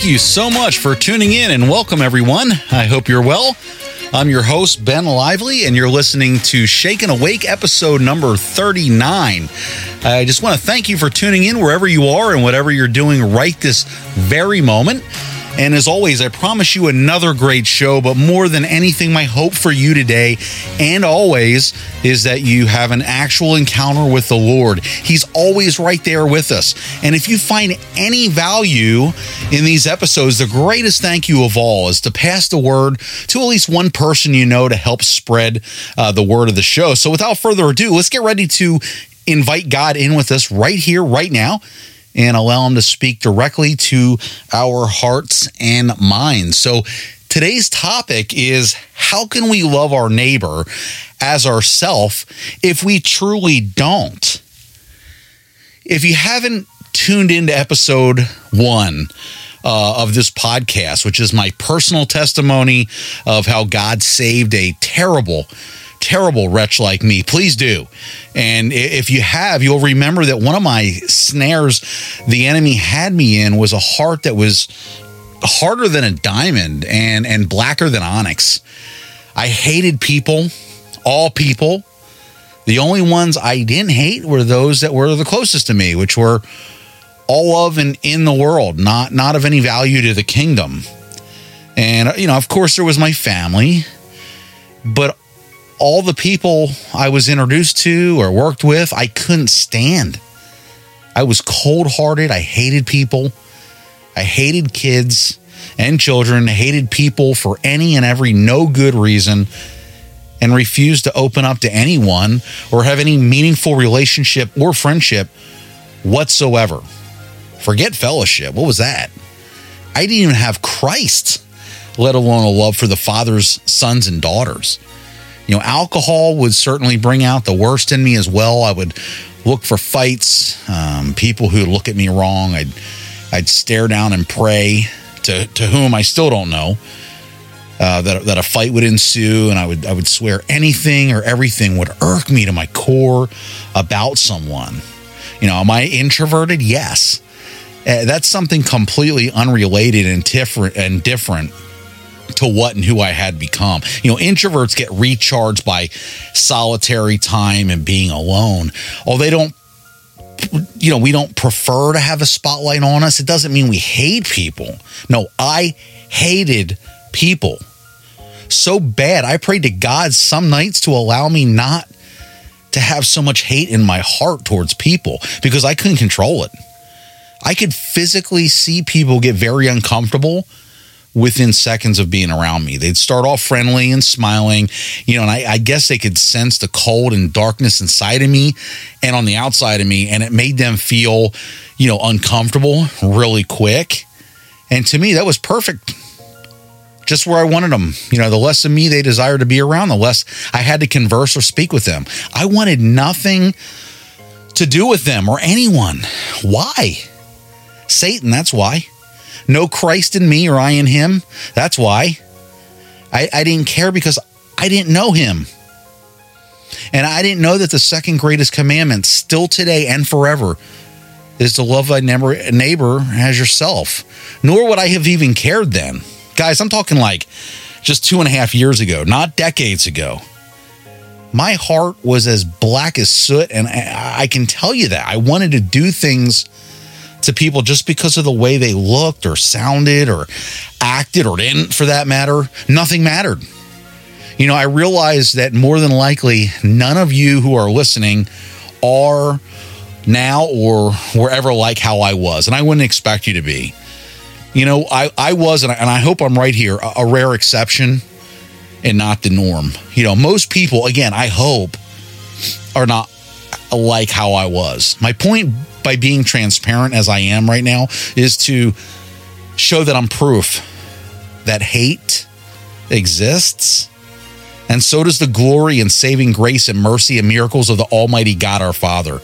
Thank you so much for tuning in and welcome everyone. I hope you're well. I'm your host, Ben Lively, and you're listening to Shaken Awake episode number 39. I just want to thank you for tuning in wherever you are and whatever you're doing right this very moment. And as always, I promise you another great show. But more than anything, my hope for you today and always is that you have an actual encounter with the Lord. He's always right there with us. And if you find any value in these episodes, the greatest thank you of all is to pass the word to at least one person you know to help spread uh, the word of the show. So without further ado, let's get ready to invite God in with us right here, right now and allow Him to speak directly to our hearts and minds. So, today's topic is how can we love our neighbor as ourself if we truly don't? If you haven't tuned into episode one, uh, of this podcast, which is my personal testimony of how God saved a terrible, terrible wretch like me, please do. And if you have, you'll remember that one of my snares the enemy had me in was a heart that was harder than a diamond and and blacker than onyx. I hated people, all people. The only ones I didn't hate were those that were the closest to me, which were all of and in the world, not not of any value to the kingdom. And you know, of course there was my family, but all the people I was introduced to or worked with, I couldn't stand. I was cold hearted. I hated people. I hated kids and children, hated people for any and every no good reason, and refused to open up to anyone or have any meaningful relationship or friendship whatsoever. Forget fellowship. What was that? I didn't even have Christ, let alone a love for the Father's sons and daughters. You know, alcohol would certainly bring out the worst in me as well. I would look for fights, um, people who look at me wrong. I'd I'd stare down and pray to to whom I still don't know. Uh, that that a fight would ensue, and I would I would swear anything or everything would irk me to my core about someone. You know, am I introverted? Yes. Uh, that's something completely unrelated and different and different to what and who I had become. You know, introverts get recharged by solitary time and being alone. Oh, they don't you know, we don't prefer to have a spotlight on us. It doesn't mean we hate people. No, I hated people so bad. I prayed to God some nights to allow me not to have so much hate in my heart towards people because I couldn't control it. I could physically see people get very uncomfortable within seconds of being around me. They'd start off friendly and smiling, you know, and I, I, guess they could sense the cold and darkness inside of me and on the outside of me, and it made them feel, you know, uncomfortable really quick. And to me, that was perfect. Just where I wanted them. You know, the less of me they desired to be around, the less I had to converse or speak with them. I wanted nothing to do with them or anyone. Why? Satan, that's why. No Christ in me or I in him. That's why. I, I didn't care because I didn't know him. And I didn't know that the second greatest commandment, still today and forever, is to love thy neighbor, neighbor as yourself. Nor would I have even cared then. Guys, I'm talking like just two and a half years ago, not decades ago. My heart was as black as soot, and I, I can tell you that. I wanted to do things to people just because of the way they looked or sounded or acted or didn't for that matter. Nothing mattered. You know, I realize that more than likely none of you who are listening are now or were ever like how I was. And I wouldn't expect you to be. You know, I, I was, and I, and I hope I'm right here, a, a rare exception and not the norm. You know, most people, again, I hope, are not like how I was. My point by being transparent as I am right now is to show that I'm proof that hate exists. And so does the glory and saving grace and mercy and miracles of the Almighty God our Father.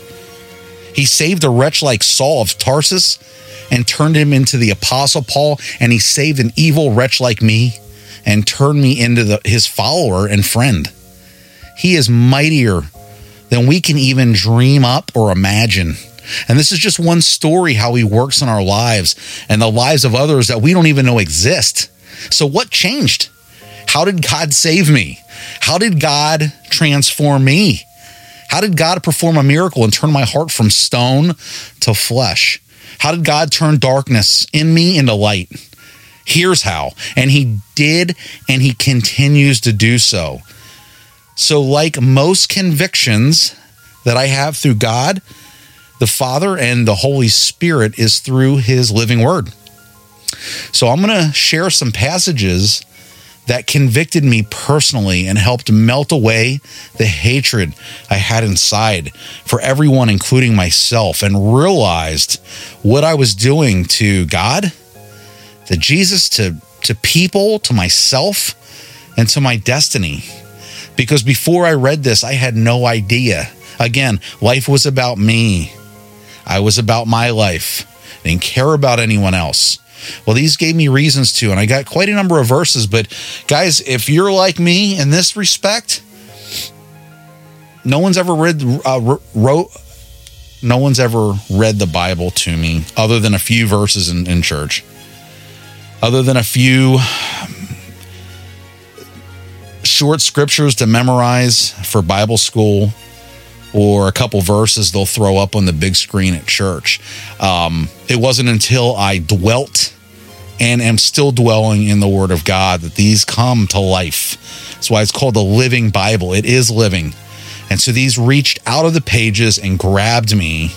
He saved a wretch like Saul of Tarsus and turned him into the Apostle Paul, and he saved an evil wretch like me and turned me into the, his follower and friend. He is mightier than we can even dream up or imagine And this is just one story how he works in our lives and the lives of others that we don't even know exist. So, what changed? How did God save me? How did God transform me? How did God perform a miracle and turn my heart from stone to flesh? How did God turn darkness in me into light? Here's how. And he did, and he continues to do so. So, like most convictions that I have through God, the Father and the Holy Spirit is through his living word. So, I'm going to share some passages that convicted me personally and helped melt away the hatred I had inside for everyone, including myself, and realized what I was doing to God to Jesus, to, to people, to myself, and to my destiny. Because before I read this, I had no idea. Again, life was about me. I was about my life. I didn't care about anyone else. Well, these gave me reasons to, and I got quite a number of verses. But guys, if you're like me in this respect, no one's ever read uh, wrote. No one's ever read the Bible to me other than a few verses in, in church other than a few short scriptures to memorize for Bible school or a couple verses they'll throw up on the big screen at church. Um, it wasn't until I dwelt and am still dwelling in the Word of God that these come to life. That's why it's called the Living Bible. It is living. And so these reached out of the pages and grabbed me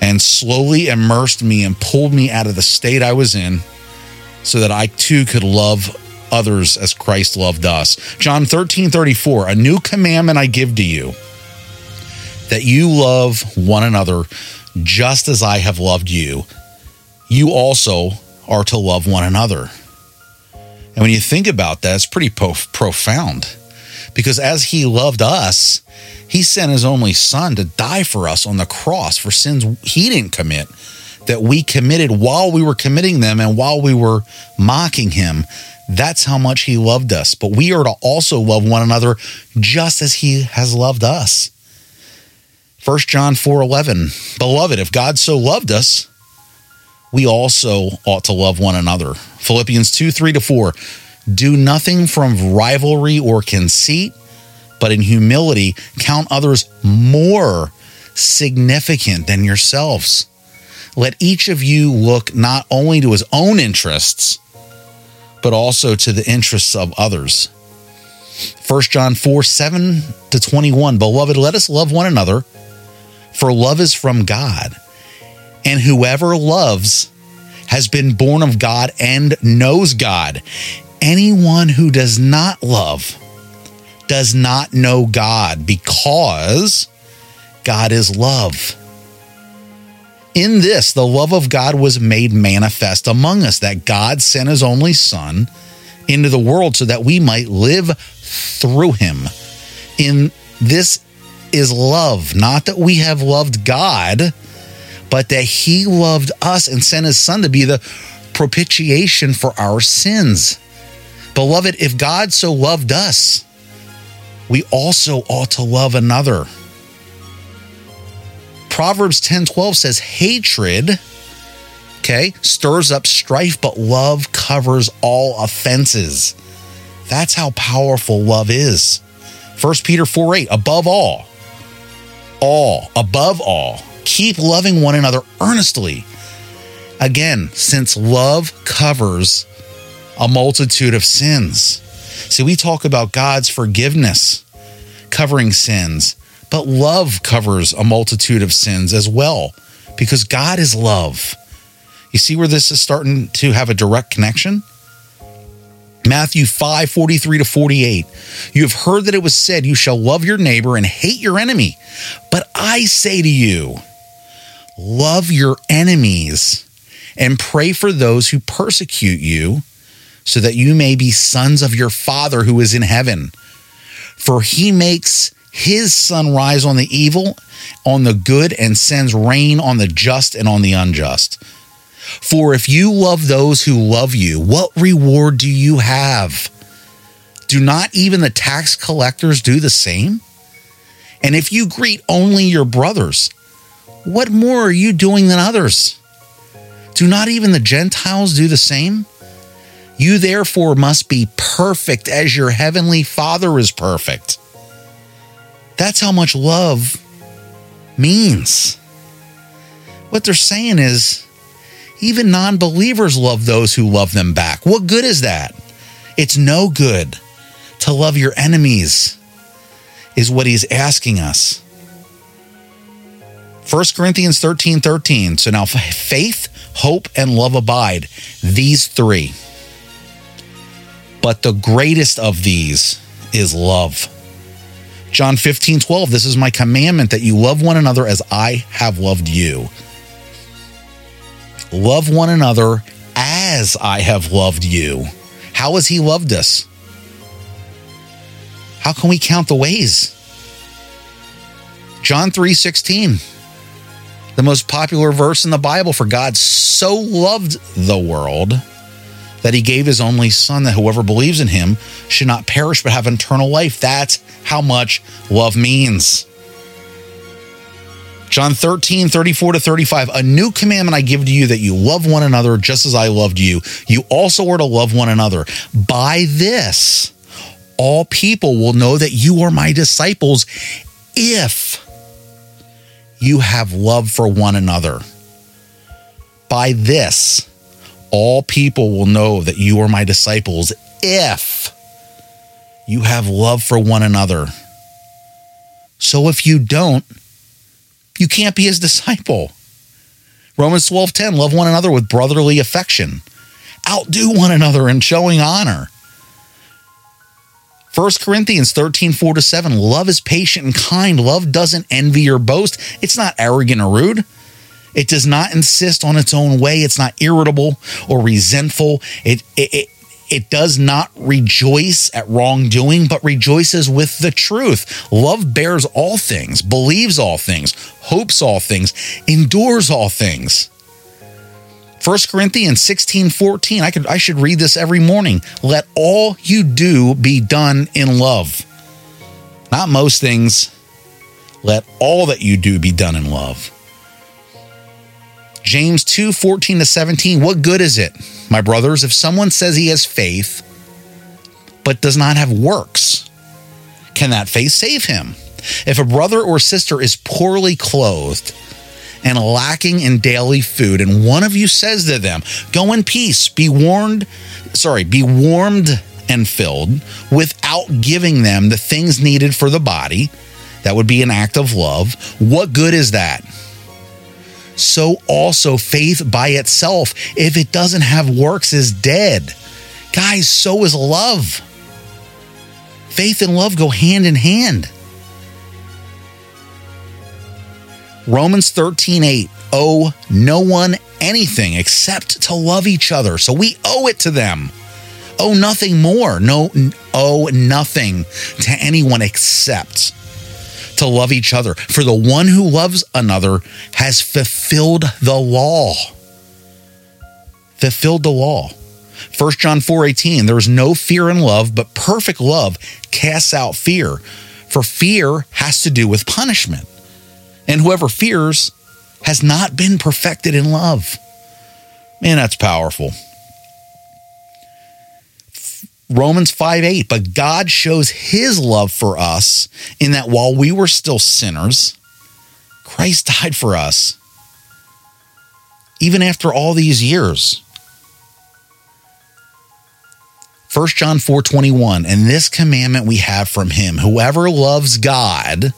and slowly immersed me and pulled me out of the state I was in so that I too could love others as Christ loved us. John 13 34, a new commandment I give to you that you love one another just as I have loved you. You also are to love one another. And when you think about that, it's pretty profound because as he loved us, he sent his only son to die for us on the cross for sins he didn't commit that we committed while we were committing them and while we were mocking him. That's how much he loved us. But we are to also love one another just as he has loved us. 1 John 4:11 Beloved, if God so loved us, we also ought to love one another. Philippians 2 3 to 4. Do nothing from rivalry or conceit, but in humility count others more significant than yourselves. Let each of you look not only to his own interests, but also to the interests of others. 1 John 4 7 to 21. Beloved, let us love one another, for love is from God. And whoever loves has been born of God and knows God. Anyone who does not love does not know God because God is love. In this, the love of God was made manifest among us, that God sent his only Son into the world so that we might live through him. In this is love, not that we have loved God, but that he loved us and sent his Son to be the propitiation for our sins. Beloved, if God so loved us, we also ought to love another. Proverbs 10 12 says, hatred, okay, stirs up strife, but love covers all offenses. That's how powerful love is. 1 Peter 4 8, above all, all, above all, keep loving one another earnestly. Again, since love covers a multitude of sins. See, we talk about God's forgiveness covering sins. But love covers a multitude of sins as well because God is love. You see where this is starting to have a direct connection? Matthew 5 43 to 48. You have heard that it was said, You shall love your neighbor and hate your enemy. But I say to you, love your enemies and pray for those who persecute you, so that you may be sons of your Father who is in heaven. For he makes his sun rise on the evil, on the good, and sends rain on the just and on the unjust. For if you love those who love you, what reward do you have? Do not even the tax collectors do the same? And if you greet only your brothers, what more are you doing than others? Do not even the Gentiles do the same? You therefore must be perfect as your heavenly Father is perfect. That's how much love means. What they're saying is, even non believers love those who love them back. What good is that? It's no good to love your enemies, is what he's asking us. 1 Corinthians 13 13. So now faith, hope, and love abide, these three. But the greatest of these is love. John 15 12. This is my commandment that you love one another as I have loved you. Love one another as I have loved you. How has he loved us? How can we count the ways? John 3 16 the most popular verse in the Bible for God so loved the world that he gave his only son that whoever believes in him should not perish but have eternal life. That's how much love means. John 13, 34 to 35. A new commandment I give to you that you love one another just as I loved you. You also are to love one another. By this, all people will know that you are my disciples if you have love for one another. By this, all people will know that you are my disciples if you have love for one another. So if you don't, you can't be his disciple. Romans 12:10 love one another with brotherly affection. Outdo one another in showing honor. 1 Corinthians 13, 4 to 7. Love is patient and kind. Love doesn't envy or boast. It's not arrogant or rude. It does not insist on its own way. It's not irritable or resentful. It, it, it, does not rejoice at wrongdoing, but rejoices with the truth. Love bears all things, believes all things, hopes all things, endures all things. 1 Corinthians 16, 14. I could I should read this every morning. Let all you do be done in love. Not most things. Let all that you do be done in love. James 2, 14 to 17. What good is it, my brothers, if someone says he has faith, but does not have works? Can that faith save him? If a brother or sister is poorly clothed, and lacking in daily food. And one of you says to them, Go in peace, be warned, sorry, be warmed and filled without giving them the things needed for the body. That would be an act of love. What good is that? So also faith by itself, if it doesn't have works, is dead. Guys, so is love. Faith and love go hand in hand. Romans 13 8. Owe no one anything except to love each other. So we owe it to them. Owe nothing more. No, owe nothing to anyone except to love each other. For the one who loves another has fulfilled the law. Fulfilled the law. 1 John 4 18. There is no fear in love, but perfect love casts out fear. For fear has to do with punishment. And whoever fears has not been perfected in love. Man, that's powerful. Romans 5 8, but God shows his love for us in that while we were still sinners, Christ died for us. Even after all these years. 1 John 4 21, and this commandment we have from him whoever loves God,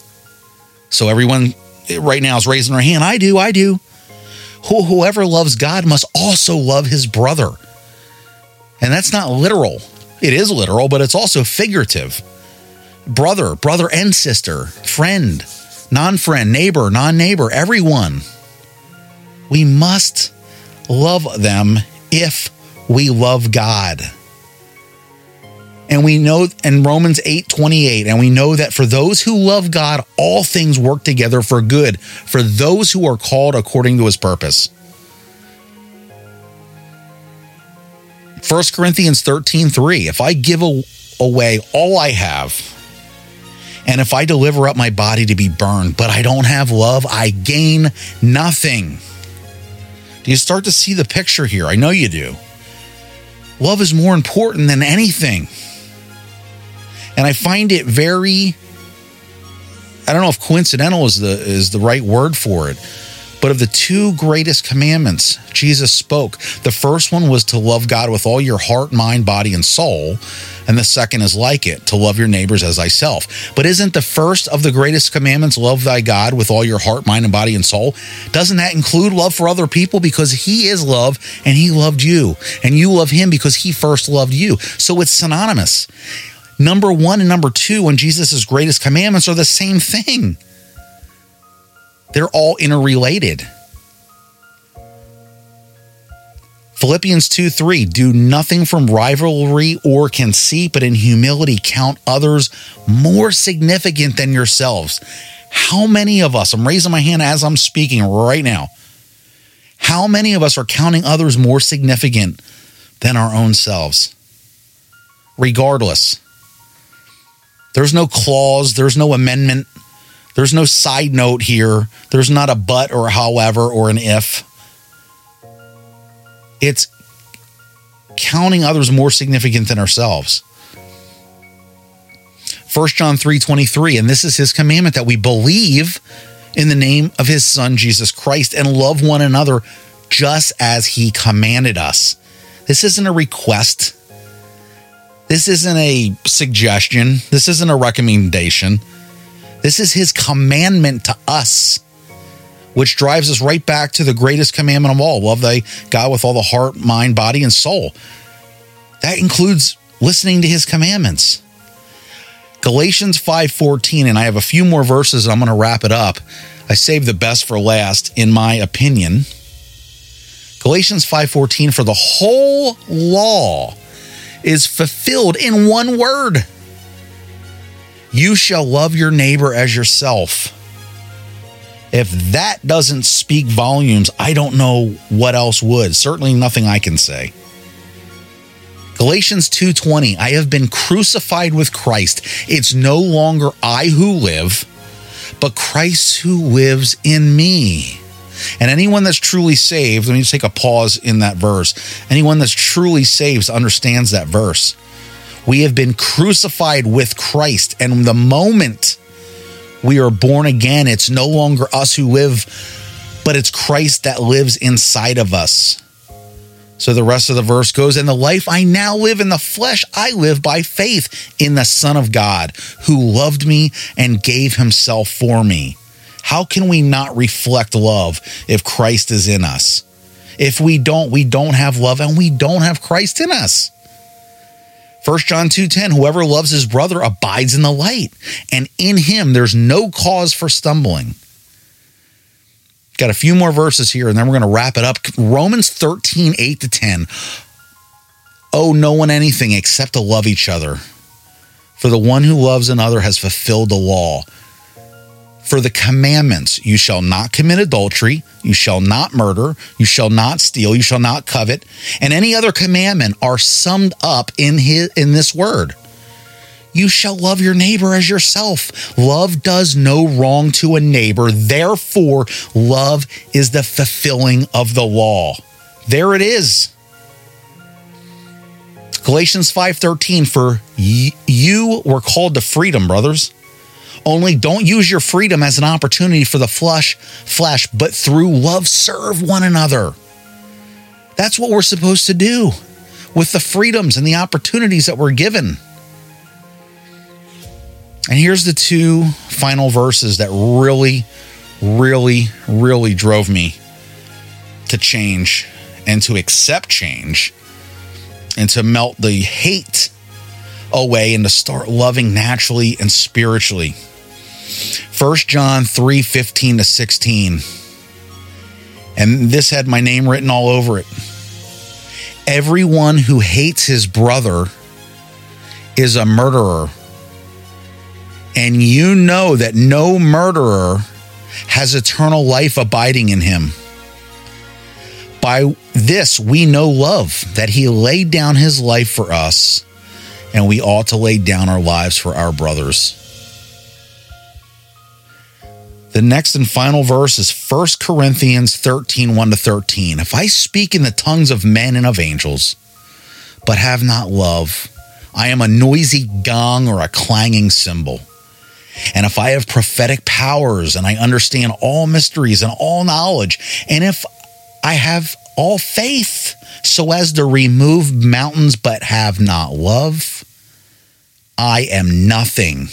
so everyone right now is raising their hand. I do, I do. Whoever loves God must also love his brother. And that's not literal. It is literal, but it's also figurative. Brother, brother and sister, friend, non friend, neighbor, non neighbor, everyone. We must love them if we love God. And we know in Romans 8 28, and we know that for those who love God, all things work together for good, for those who are called according to his purpose. 1 Corinthians 13 3, if I give away all I have And if I deliver up my body to be burned, but I don't have love, I gain nothing. Do you start to see the picture here? I know you do. Love is more important than anything. And I find it very I don't know if coincidental is the is the right word for it. But of the two greatest commandments Jesus spoke, the first one was to love God with all your heart, mind, body, and soul. And the second is like it, to love your neighbors as thyself. But isn't the first of the greatest commandments love thy God with all your heart, mind, and body and soul? Doesn't that include love for other people? Because he is love and he loved you. And you love him because he first loved you. So it's synonymous. Number one and number two on Jesus' greatest commandments are the same thing. They're all interrelated. Philippians 2 3, do nothing from rivalry or conceit, but in humility count others more significant than yourselves. How many of us, I'm raising my hand as I'm speaking right now, how many of us are counting others more significant than our own selves? Regardless, there's no clause, there's no amendment, there's no side note here, there's not a but or a however or an if. It's counting others more significant than ourselves. 1 John 3:23 and this is his commandment that we believe in the name of his son Jesus Christ and love one another just as he commanded us. This isn't a request. This isn't a suggestion. This isn't a recommendation. This is his commandment to us which drives us right back to the greatest commandment of all love thy God with all the heart, mind, body, and soul. That includes listening to his commandments. Galatians 5:14 and I have a few more verses and I'm going to wrap it up. I saved the best for last in my opinion. Galatians 5:14 for the whole law is fulfilled in one word. You shall love your neighbor as yourself. If that doesn't speak volumes, I don't know what else would. Certainly nothing I can say. Galatians 2:20 I have been crucified with Christ. It's no longer I who live, but Christ who lives in me. And anyone that's truly saved, let me just take a pause in that verse. Anyone that's truly saved understands that verse. We have been crucified with Christ, and the moment we are born again. It's no longer us who live, but it's Christ that lives inside of us. So the rest of the verse goes, And the life I now live in the flesh, I live by faith in the Son of God who loved me and gave himself for me. How can we not reflect love if Christ is in us? If we don't, we don't have love and we don't have Christ in us. 1 John 2:10 Whoever loves his brother abides in the light and in him there's no cause for stumbling. Got a few more verses here and then we're going to wrap it up. Romans 13 8 to 10. Owe no one anything except to love each other. For the one who loves another has fulfilled the law for the commandments you shall not commit adultery, you shall not murder, you shall not steal, you shall not covet, and any other commandment are summed up in his in this word. You shall love your neighbor as yourself. Love does no wrong to a neighbor. Therefore, love is the fulfilling of the law. There it is. Galatians 5:13 for you were called to freedom, brothers. Only don't use your freedom as an opportunity for the flesh, flesh, but through love serve one another. That's what we're supposed to do with the freedoms and the opportunities that we're given. And here's the two final verses that really, really, really drove me to change and to accept change and to melt the hate away and to start loving naturally and spiritually. 1 John 3 15 to 16. And this had my name written all over it. Everyone who hates his brother is a murderer. And you know that no murderer has eternal life abiding in him. By this we know love, that he laid down his life for us, and we ought to lay down our lives for our brothers. The next and final verse is 1 Corinthians 13 1 to 13. If I speak in the tongues of men and of angels, but have not love, I am a noisy gong or a clanging cymbal. And if I have prophetic powers and I understand all mysteries and all knowledge, and if I have all faith so as to remove mountains but have not love, I am nothing.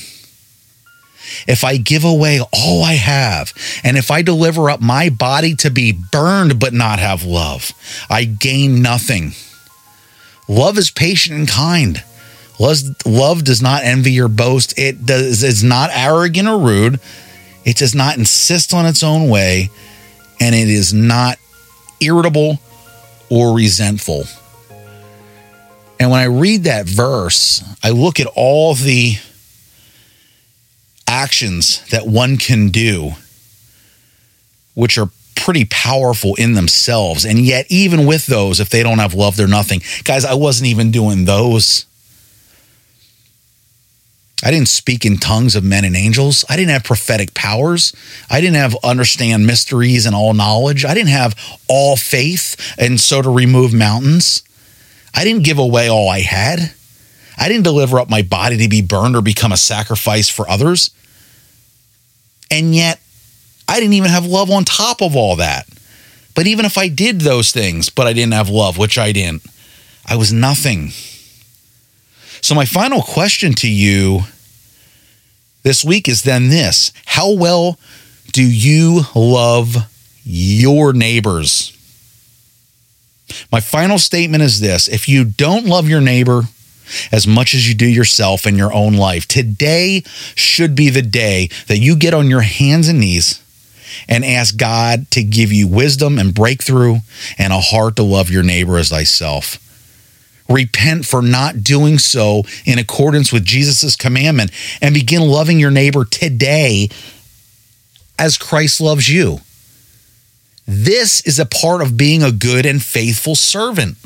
If I give away all I have, and if I deliver up my body to be burned but not have love, I gain nothing. Love is patient and kind. Love does not envy or boast. It does is not arrogant or rude. It does not insist on its own way, and it is not irritable or resentful. And when I read that verse, I look at all the actions that one can do, which are pretty powerful in themselves. And yet, even with those, if they don't have love, they're nothing. Guys, I wasn't even doing those. I didn't speak in tongues of men and angels. I didn't have prophetic powers. I didn't have understand mysteries and all knowledge. I didn't have all faith and so to remove mountains. I didn't give away all I had. I didn't deliver up my body to be burned or become a sacrifice for others. And yet, I didn't even have love on top of all that. But even if I did those things, but I didn't have love, which I didn't, I was nothing. So, my final question to you this week is then this How well do you love your neighbors? My final statement is this if you don't love your neighbor, as much as you do yourself in your own life. Today should be the day that you get on your hands and knees and ask God to give you wisdom and breakthrough and a heart to love your neighbor as thyself. Repent for not doing so in accordance with Jesus' commandment and begin loving your neighbor today as Christ loves you. This is a part of being a good and faithful servant.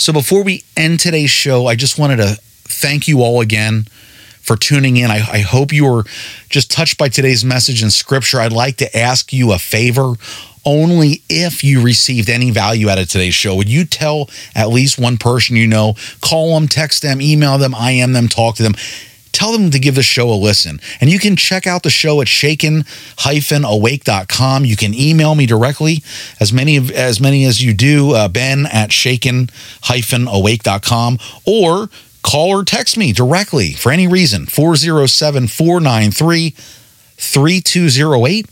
So before we end today's show, I just wanted to thank you all again for tuning in. I, I, hope you were just touched by today's message in scripture. I'd like to ask you a favor. Only if you received any value out of today's show, would you tell at least one person you know, call them, text them, email them, IM them, talk to them tell them to give the show a listen. And you can check out the show at shaken-awake.com. You can email me directly, as many as many as you do, uh, ben at shaken-awake.com, or call or text me directly for any reason, 407 493 3208.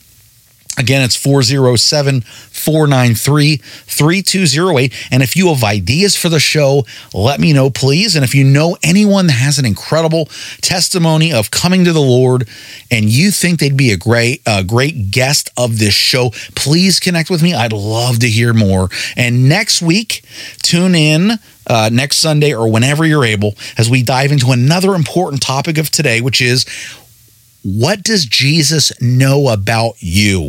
Again, it's 407 493 3208. And if you have ideas for the show, let me know, please. And if you know anyone that has an incredible testimony of coming to the Lord and you think they'd be a great, a great guest of this show, please connect with me. I'd love to hear more. And next week, tune in. Uh, next Sunday or whenever you're able, as we dive into another important topic of today, which is what does Jesus know about you?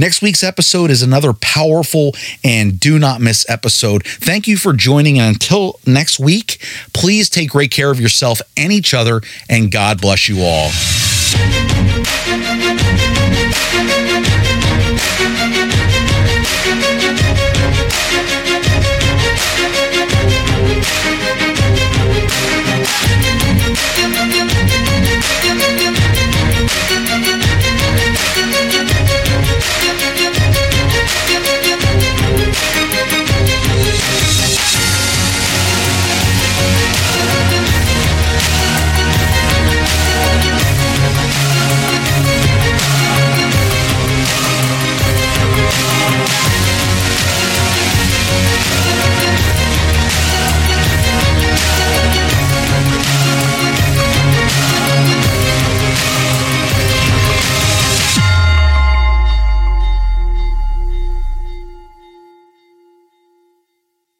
Next week's episode is another powerful and do not miss episode. Thank you for joining. And until next week, please take great care of yourself and each other, and God bless you all.